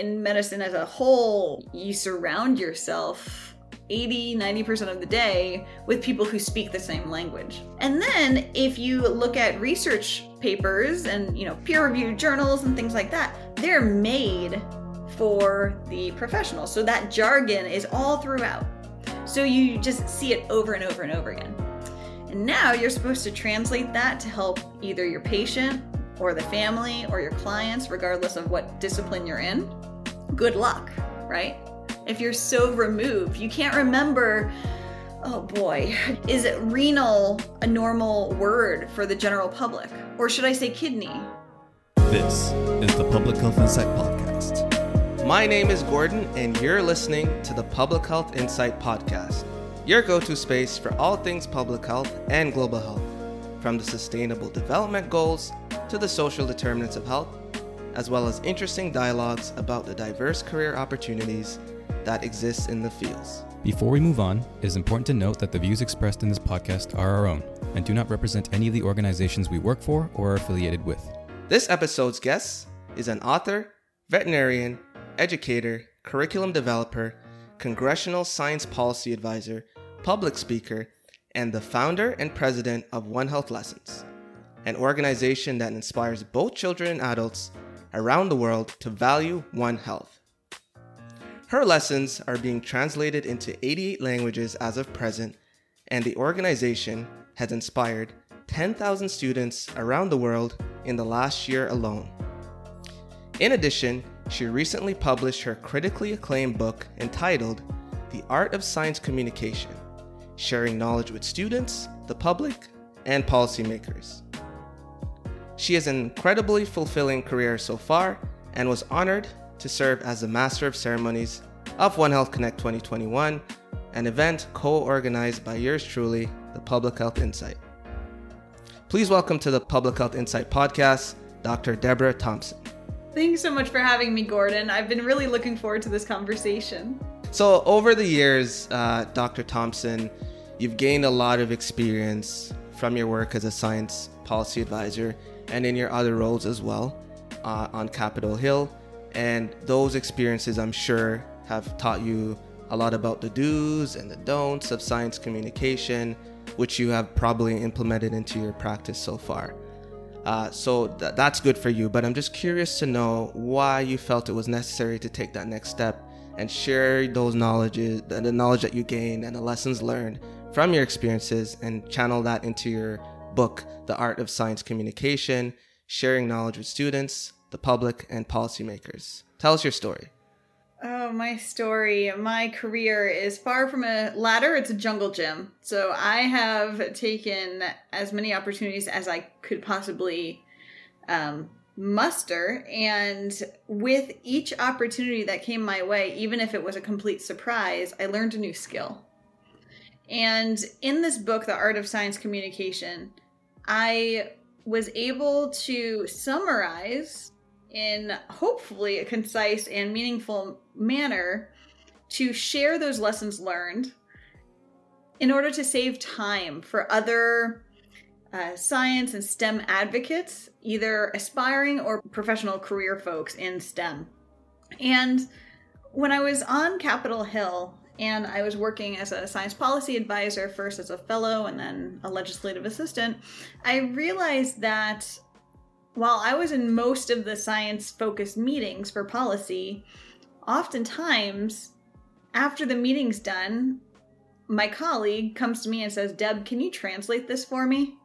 in medicine as a whole, you surround yourself 80, 90% of the day with people who speak the same language. And then if you look at research papers and, you know, peer-reviewed journals and things like that, they're made for the professionals. So that jargon is all throughout. So you just see it over and over and over again. And now you're supposed to translate that to help either your patient or the family or your clients, regardless of what discipline you're in. Good luck, right? If you're so removed, you can't remember. Oh boy, is it renal a normal word for the general public? Or should I say kidney? This is the Public Health Insight Podcast. My name is Gordon, and you're listening to the Public Health Insight Podcast your go to space for all things public health and global health, from the Sustainable Development Goals to the social determinants of health, as well as interesting dialogues about the diverse career opportunities that exist in the fields. Before we move on, it is important to note that the views expressed in this podcast are our own and do not represent any of the organizations we work for or are affiliated with. This episode's guest is an author, veterinarian, educator, curriculum developer, congressional science policy advisor, public speaker, and the founder and president of One Health Lessons, an organization that inspires both children and adults around the world to value One Health. Her lessons are being translated into 88 languages as of present, and the organization has inspired 10,000 students around the world in the last year alone. In addition, she recently published her critically acclaimed book entitled The Art of Science Communication sharing knowledge with students, the public, and policymakers. She has an incredibly fulfilling career so far and was honored to serve as the Master of Ceremonies of One Health Connect 2021, an event co organized by yours truly, the Public Health Insight. Please welcome to the Public Health Insight podcast, Dr. Deborah Thomson. Thanks so much for having me, Gordon. I've been really looking forward to this conversation. So, over the years, uh, Dr. Thomson, You've gained a lot of experience from your work as a science policy advisor and in your other roles as well uh, on Capitol Hill. And those experiences, I'm sure, have taught you a lot about the do's and the don'ts of science communication, which you have probably implemented into your practice so far. Uh, so th- that's good for you, but I'm just curious to know why you felt it was necessary to take that next step and share those knowledges, the knowledge that you gained and the lessons learned from your experiences and channel that into your book, The Art of Science Communication, sharing knowledge with students, the public, and policymakers. Tell us your story. Oh, my story. My career is far from a ladder, it's a jungle gym. So I have taken as many opportunities as I could possibly um, muster. And with each opportunity that came my way, even if it was a complete surprise, I learned a new skill. And in this book, The Art of Science Communication, I was able to summarize in hopefully a concise and meaningful manner to share those lessons learned in order to save time for other uh, science and STEM advocates, either aspiring or professional career folks in STEM. And when I was on Capitol Hill, and I was working as a science policy advisor, first as a fellow and then a legislative assistant, I realized that while I was in most of the science focused meetings for policy, oftentimes after the meeting's done, my colleague comes to me and says, Deb, can you translate this for me?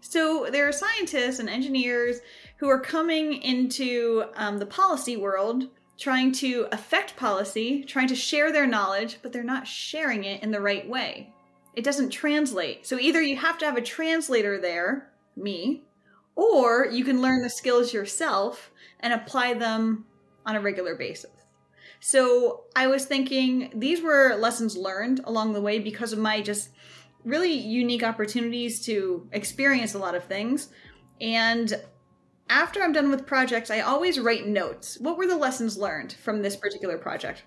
So there are scientists and engineers who are coming into um, the policy world trying to affect policy, trying to share their knowledge, but they're not sharing it in the right way. It doesn't translate. So either you have to have a translator there, me, or you can learn the skills yourself and apply them on a regular basis. So I was thinking these were lessons learned along the way because of my just really unique opportunities to experience a lot of things. And after I'm done with projects, I always write notes. What were the lessons learned from this particular project?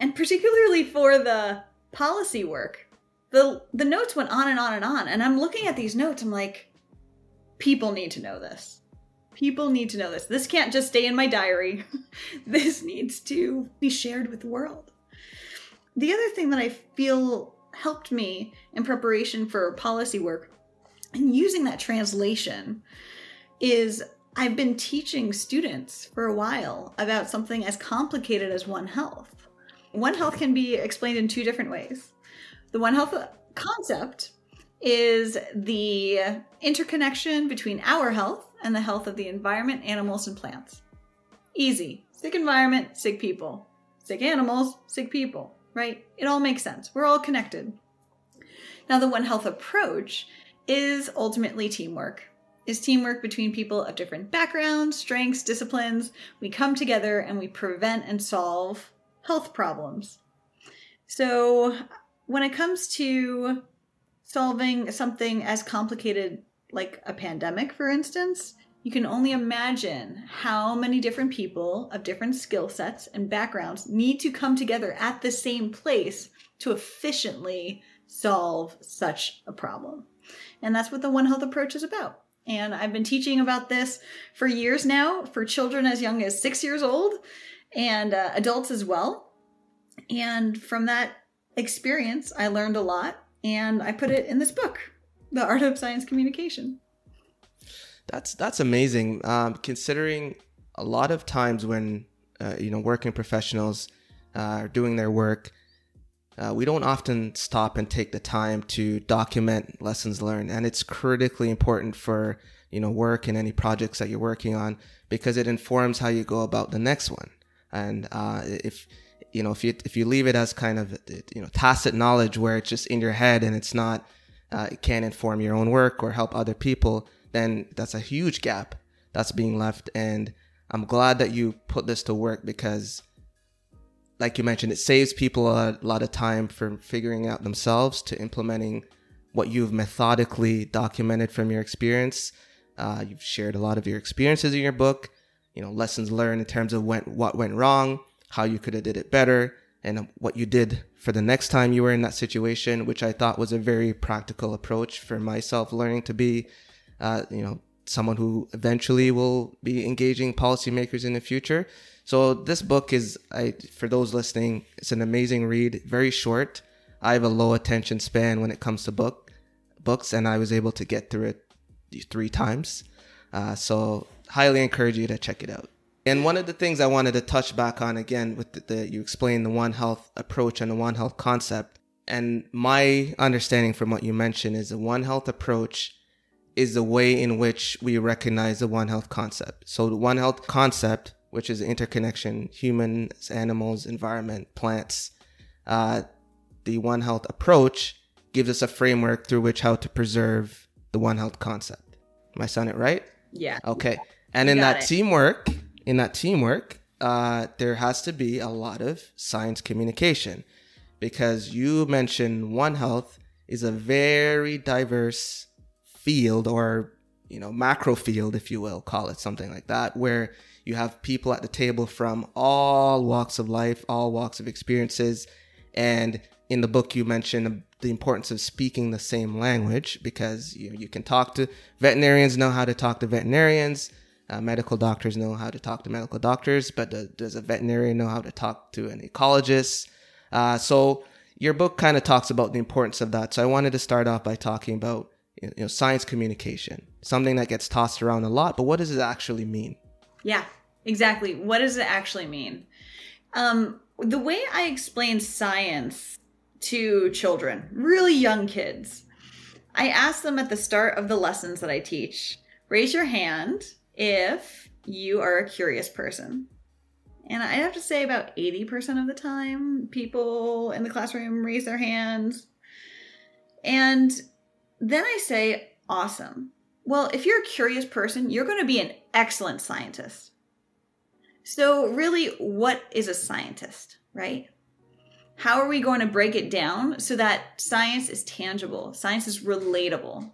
And particularly for the policy work, the the notes went on and on and on. And I'm looking at these notes, I'm like, people need to know this. People need to know this. This can't just stay in my diary. this needs to be shared with the world. The other thing that I feel helped me in preparation for policy work and using that translation is I've been teaching students for a while about something as complicated as One Health. One Health can be explained in two different ways. The One Health concept is the interconnection between our health and the health of the environment, animals, and plants. Easy. Sick environment, sick people. Sick animals, sick people, right? It all makes sense. We're all connected. Now, the One Health approach is ultimately teamwork. Is teamwork between people of different backgrounds, strengths, disciplines. We come together and we prevent and solve health problems. So, when it comes to solving something as complicated like a pandemic, for instance, you can only imagine how many different people of different skill sets and backgrounds need to come together at the same place to efficiently solve such a problem. And that's what the One Health approach is about. And I've been teaching about this for years now for children as young as six years old and uh, adults as well. And from that experience, I learned a lot and I put it in this book, The Art of Science Communication. That's that's amazing. Um, considering a lot of times when uh, you know working professionals uh, are doing their work, uh, we don't often stop and take the time to document lessons learned, and it's critically important for you know work and any projects that you're working on because it informs how you go about the next one. And uh, if you know if you if you leave it as kind of you know tacit knowledge where it's just in your head and it's not uh, it can't inform your own work or help other people then that's a huge gap that's being left and i'm glad that you put this to work because like you mentioned it saves people a lot of time from figuring out themselves to implementing what you've methodically documented from your experience. Uh, you've shared a lot of your experiences in your book you know lessons learned in terms of when, what went wrong how you could have did it better and what you did for the next time you were in that situation, which I thought was a very practical approach for myself learning to be, uh, you know, someone who eventually will be engaging policymakers in the future. So this book is, I, for those listening, it's an amazing read, very short. I have a low attention span when it comes to book books, and I was able to get through it three times. Uh, so highly encourage you to check it out. And one of the things I wanted to touch back on again with the, the you explained the One Health approach and the One Health concept. And my understanding from what you mentioned is the One Health approach is the way in which we recognize the One Health concept. So the One Health concept, which is interconnection, humans, animals, environment, plants, uh, the One Health approach gives us a framework through which how to preserve the One Health concept. Am I saying it right? Yeah. Okay. And in that it. teamwork, in that teamwork, uh, there has to be a lot of science communication because you mentioned One Health is a very diverse field or you know macro field if you will call it something like that where you have people at the table from all walks of life all walks of experiences and in the book you mentioned the importance of speaking the same language because you, you can talk to veterinarians know how to talk to veterinarians uh, medical doctors know how to talk to medical doctors, but does, does a veterinarian know how to talk to an ecologist? Uh, so your book kind of talks about the importance of that. So I wanted to start off by talking about you know science communication, something that gets tossed around a lot, but what does it actually mean? Yeah, exactly. What does it actually mean? Um, the way I explain science to children, really young kids, I ask them at the start of the lessons that I teach, raise your hand if you are a curious person. And I have to say, about 80% of the time, people in the classroom raise their hands. And then I say, awesome. Well, if you're a curious person, you're going to be an excellent scientist. So, really, what is a scientist, right? How are we going to break it down so that science is tangible, science is relatable?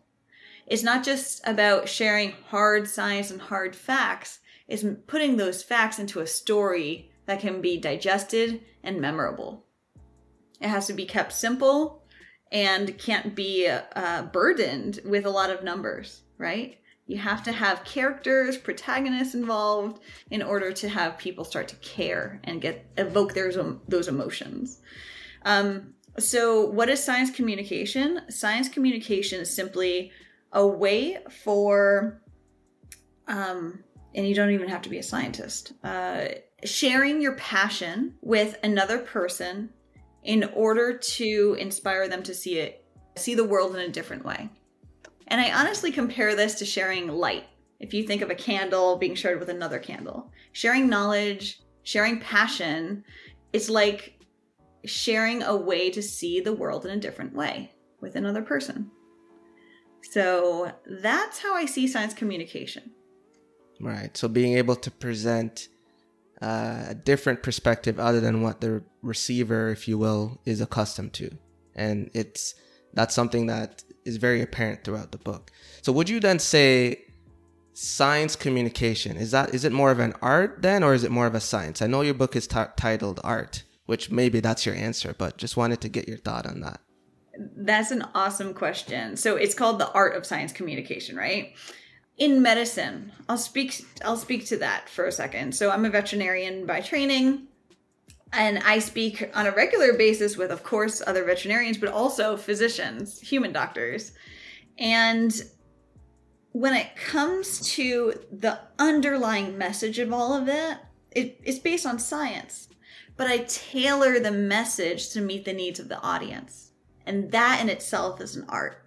It's not just about sharing hard science and hard facts, it's putting those facts into a story that can be digested and memorable. It has to be kept simple and can't be uh, burdened with a lot of numbers, right? You have to have characters, protagonists involved in order to have people start to care and get evoke their, those emotions. Um, so, what is science communication? Science communication is simply a way for, um, and you don't even have to be a scientist, uh, sharing your passion with another person in order to inspire them to see it, see the world in a different way. And I honestly compare this to sharing light. If you think of a candle being shared with another candle, sharing knowledge, sharing passion, it's like sharing a way to see the world in a different way with another person. So that's how I see science communication. Right. So being able to present uh, a different perspective other than what the receiver, if you will, is accustomed to, and it's that's something that is very apparent throughout the book. So would you then say science communication is that is it more of an art then, or is it more of a science? I know your book is t- titled art, which maybe that's your answer, but just wanted to get your thought on that. That's an awesome question. So it's called the art of science communication, right? In medicine, I'll speak I'll speak to that for a second. So I'm a veterinarian by training and I speak on a regular basis with of course other veterinarians but also physicians, human doctors. And when it comes to the underlying message of all of it, it it's based on science but I tailor the message to meet the needs of the audience. And that in itself is an art.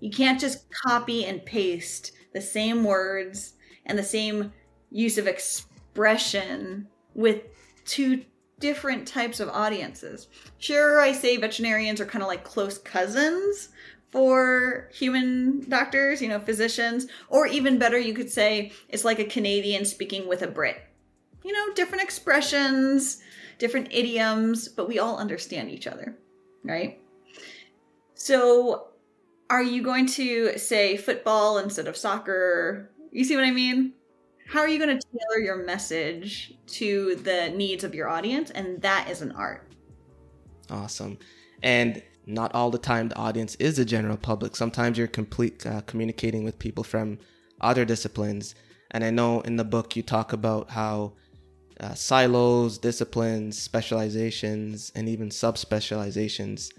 You can't just copy and paste the same words and the same use of expression with two different types of audiences. Sure, I say veterinarians are kind of like close cousins for human doctors, you know, physicians, or even better, you could say it's like a Canadian speaking with a Brit. You know, different expressions, different idioms, but we all understand each other, right? So, are you going to say football instead of soccer? You see what I mean? How are you going to tailor your message to the needs of your audience? And that is an art. Awesome. And not all the time the audience is the general public. Sometimes you're complete uh, communicating with people from other disciplines. And I know in the book you talk about how uh, silos, disciplines, specializations, and even subspecializations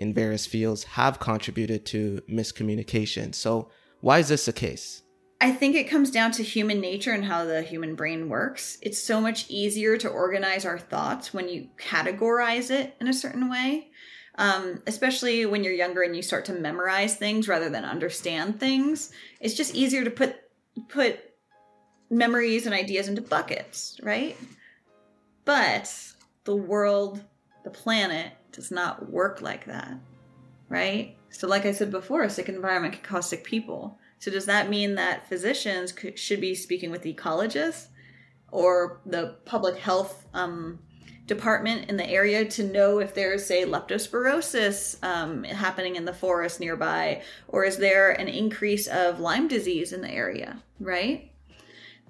in various fields have contributed to miscommunication. So, why is this the case? I think it comes down to human nature and how the human brain works. It's so much easier to organize our thoughts when you categorize it in a certain way, um, especially when you're younger and you start to memorize things rather than understand things. It's just easier to put put memories and ideas into buckets, right? But the world, the planet, does not work like that, right? So, like I said before, a sick environment can cause sick people. So, does that mean that physicians should be speaking with ecologists or the public health um, department in the area to know if there's, say, leptospirosis um, happening in the forest nearby, or is there an increase of Lyme disease in the area, right?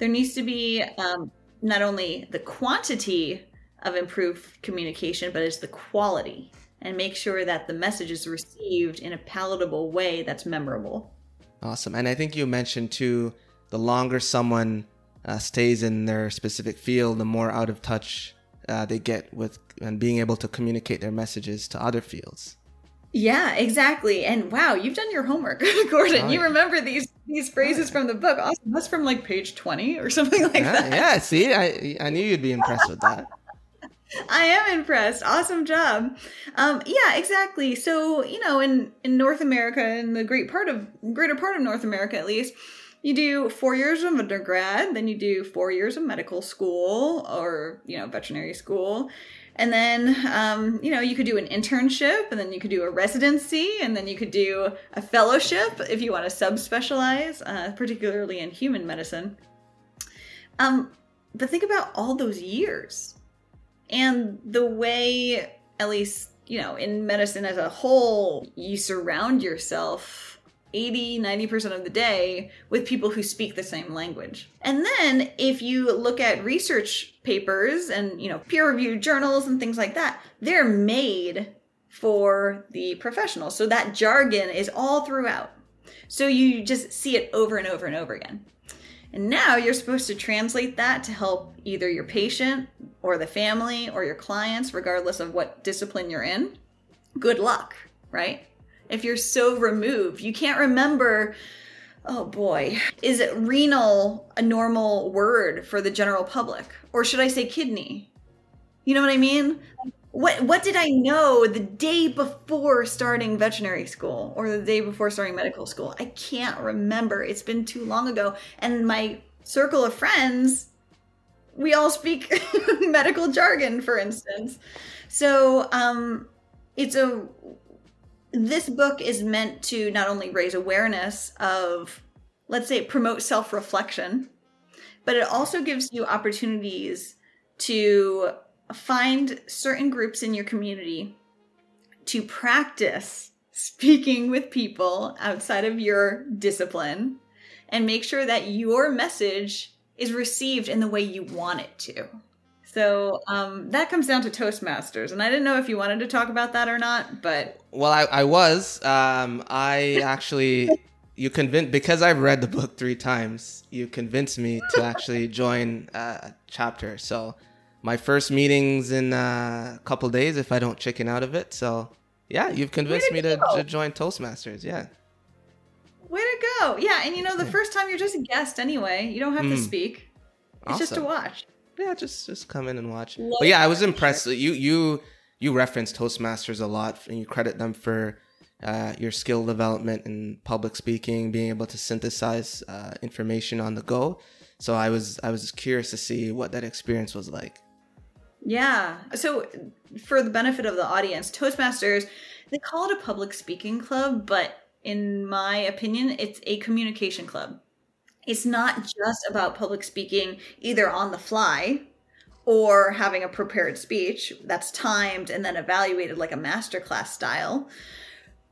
there needs to be um, not only the quantity of improved communication, but it's the quality and make sure that the message is received in a palatable way that's memorable. Awesome. And I think you mentioned too the longer someone uh, stays in their specific field, the more out of touch uh, they get with and being able to communicate their messages to other fields. Yeah, exactly. And wow, you've done your homework, Gordon. Oh, you remember these these phrases from the book. Awesome. That's from like page 20 or something like yeah, that. Yeah, see, I I knew you'd be impressed with that. I am impressed. Awesome job. Um, yeah, exactly. So, you know, in, in North America, in the great part of greater part of North America at least, you do four years of undergrad, then you do four years of medical school or, you know, veterinary school. And then, um, you know, you could do an internship, and then you could do a residency, and then you could do a fellowship if you want to subspecialize, uh, particularly in human medicine. Um, but think about all those years and the way, at least, you know, in medicine as a whole, you surround yourself 80 90% of the day with people who speak the same language. And then if you look at research papers and you know peer reviewed journals and things like that they're made for the professionals so that jargon is all throughout. So you just see it over and over and over again. And now you're supposed to translate that to help either your patient or the family or your clients, regardless of what discipline you're in. Good luck, right? If you're so removed, you can't remember, oh boy, is it renal a normal word for the general public? Or should I say kidney? You know what I mean? What what did I know the day before starting veterinary school or the day before starting medical school? I can't remember. It's been too long ago. And my circle of friends, we all speak medical jargon, for instance. So um, it's a this book is meant to not only raise awareness of, let's say, promote self reflection, but it also gives you opportunities to find certain groups in your community to practice speaking with people outside of your discipline and make sure that your message is received in the way you want it to. So um, that comes down to Toastmasters, and I didn't know if you wanted to talk about that or not, but well, I, I was. Um, I actually, you convinced because I've read the book three times. You convinced me to actually join a chapter. So my first meetings in uh, a couple days if I don't chicken out of it. So yeah, you've convinced me to, to, join Toastmasters. Yeah. Way to go! Yeah, and you know the first time you're just a guest anyway. You don't have mm. to speak. It's awesome. just to watch. Yeah, just just come in and watch. Love but yeah, I was impressed. You you you reference Toastmasters a lot, and you credit them for uh, your skill development in public speaking, being able to synthesize uh, information on the go. So I was I was curious to see what that experience was like. Yeah. So, for the benefit of the audience, Toastmasters, they call it a public speaking club, but in my opinion, it's a communication club. It's not just about public speaking either on the fly or having a prepared speech that's timed and then evaluated like a masterclass style.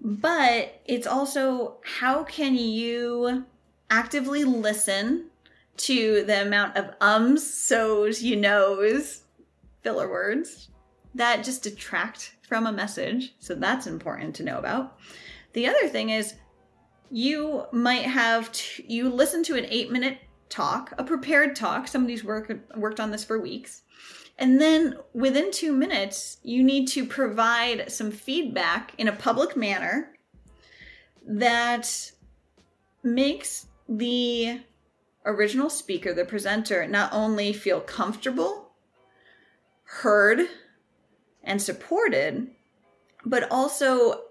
But it's also how can you actively listen to the amount of ums, so's, you knows, filler words that just detract from a message. So that's important to know about. The other thing is you might have t- you listen to an 8 minute talk, a prepared talk, somebody's work, worked on this for weeks. And then within 2 minutes, you need to provide some feedback in a public manner that makes the original speaker, the presenter, not only feel comfortable heard and supported, but also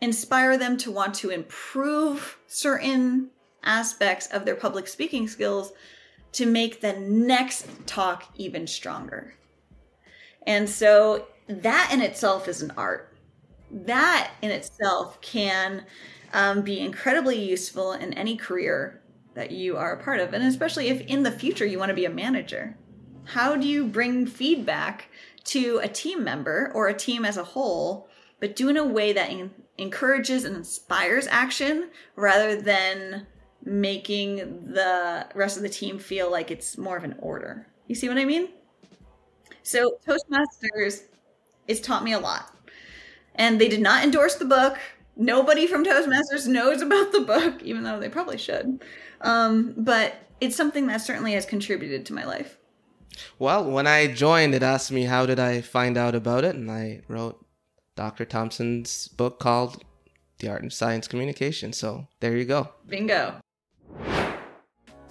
inspire them to want to improve certain aspects of their public speaking skills to make the next talk even stronger. And so that in itself is an art. That in itself can um, be incredibly useful in any career that you are a part of, and especially if in the future you want to be a manager. How do you bring feedback to a team member or a team as a whole, but do in a way that in- encourages and inspires action rather than making the rest of the team feel like it's more of an order? You see what I mean? So, Toastmasters it's taught me a lot. And they did not endorse the book. Nobody from Toastmasters knows about the book, even though they probably should. Um, but it's something that certainly has contributed to my life. Well, when I joined, it asked me how did I find out about it, and I wrote Dr. Thomson's book called The Art and Science Communication. So there you go. Bingo.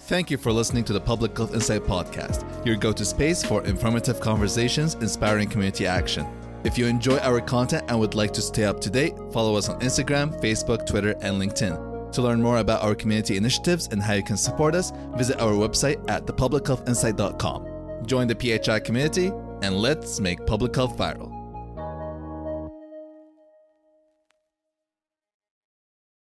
Thank you for listening to the Public Health Insight Podcast, your go to space for informative conversations inspiring community action. If you enjoy our content and would like to stay up to date, follow us on Instagram, Facebook, Twitter, and LinkedIn. To learn more about our community initiatives and how you can support us, visit our website at thepublichealthinsight.com. Join the PHI community and let's make public health viral.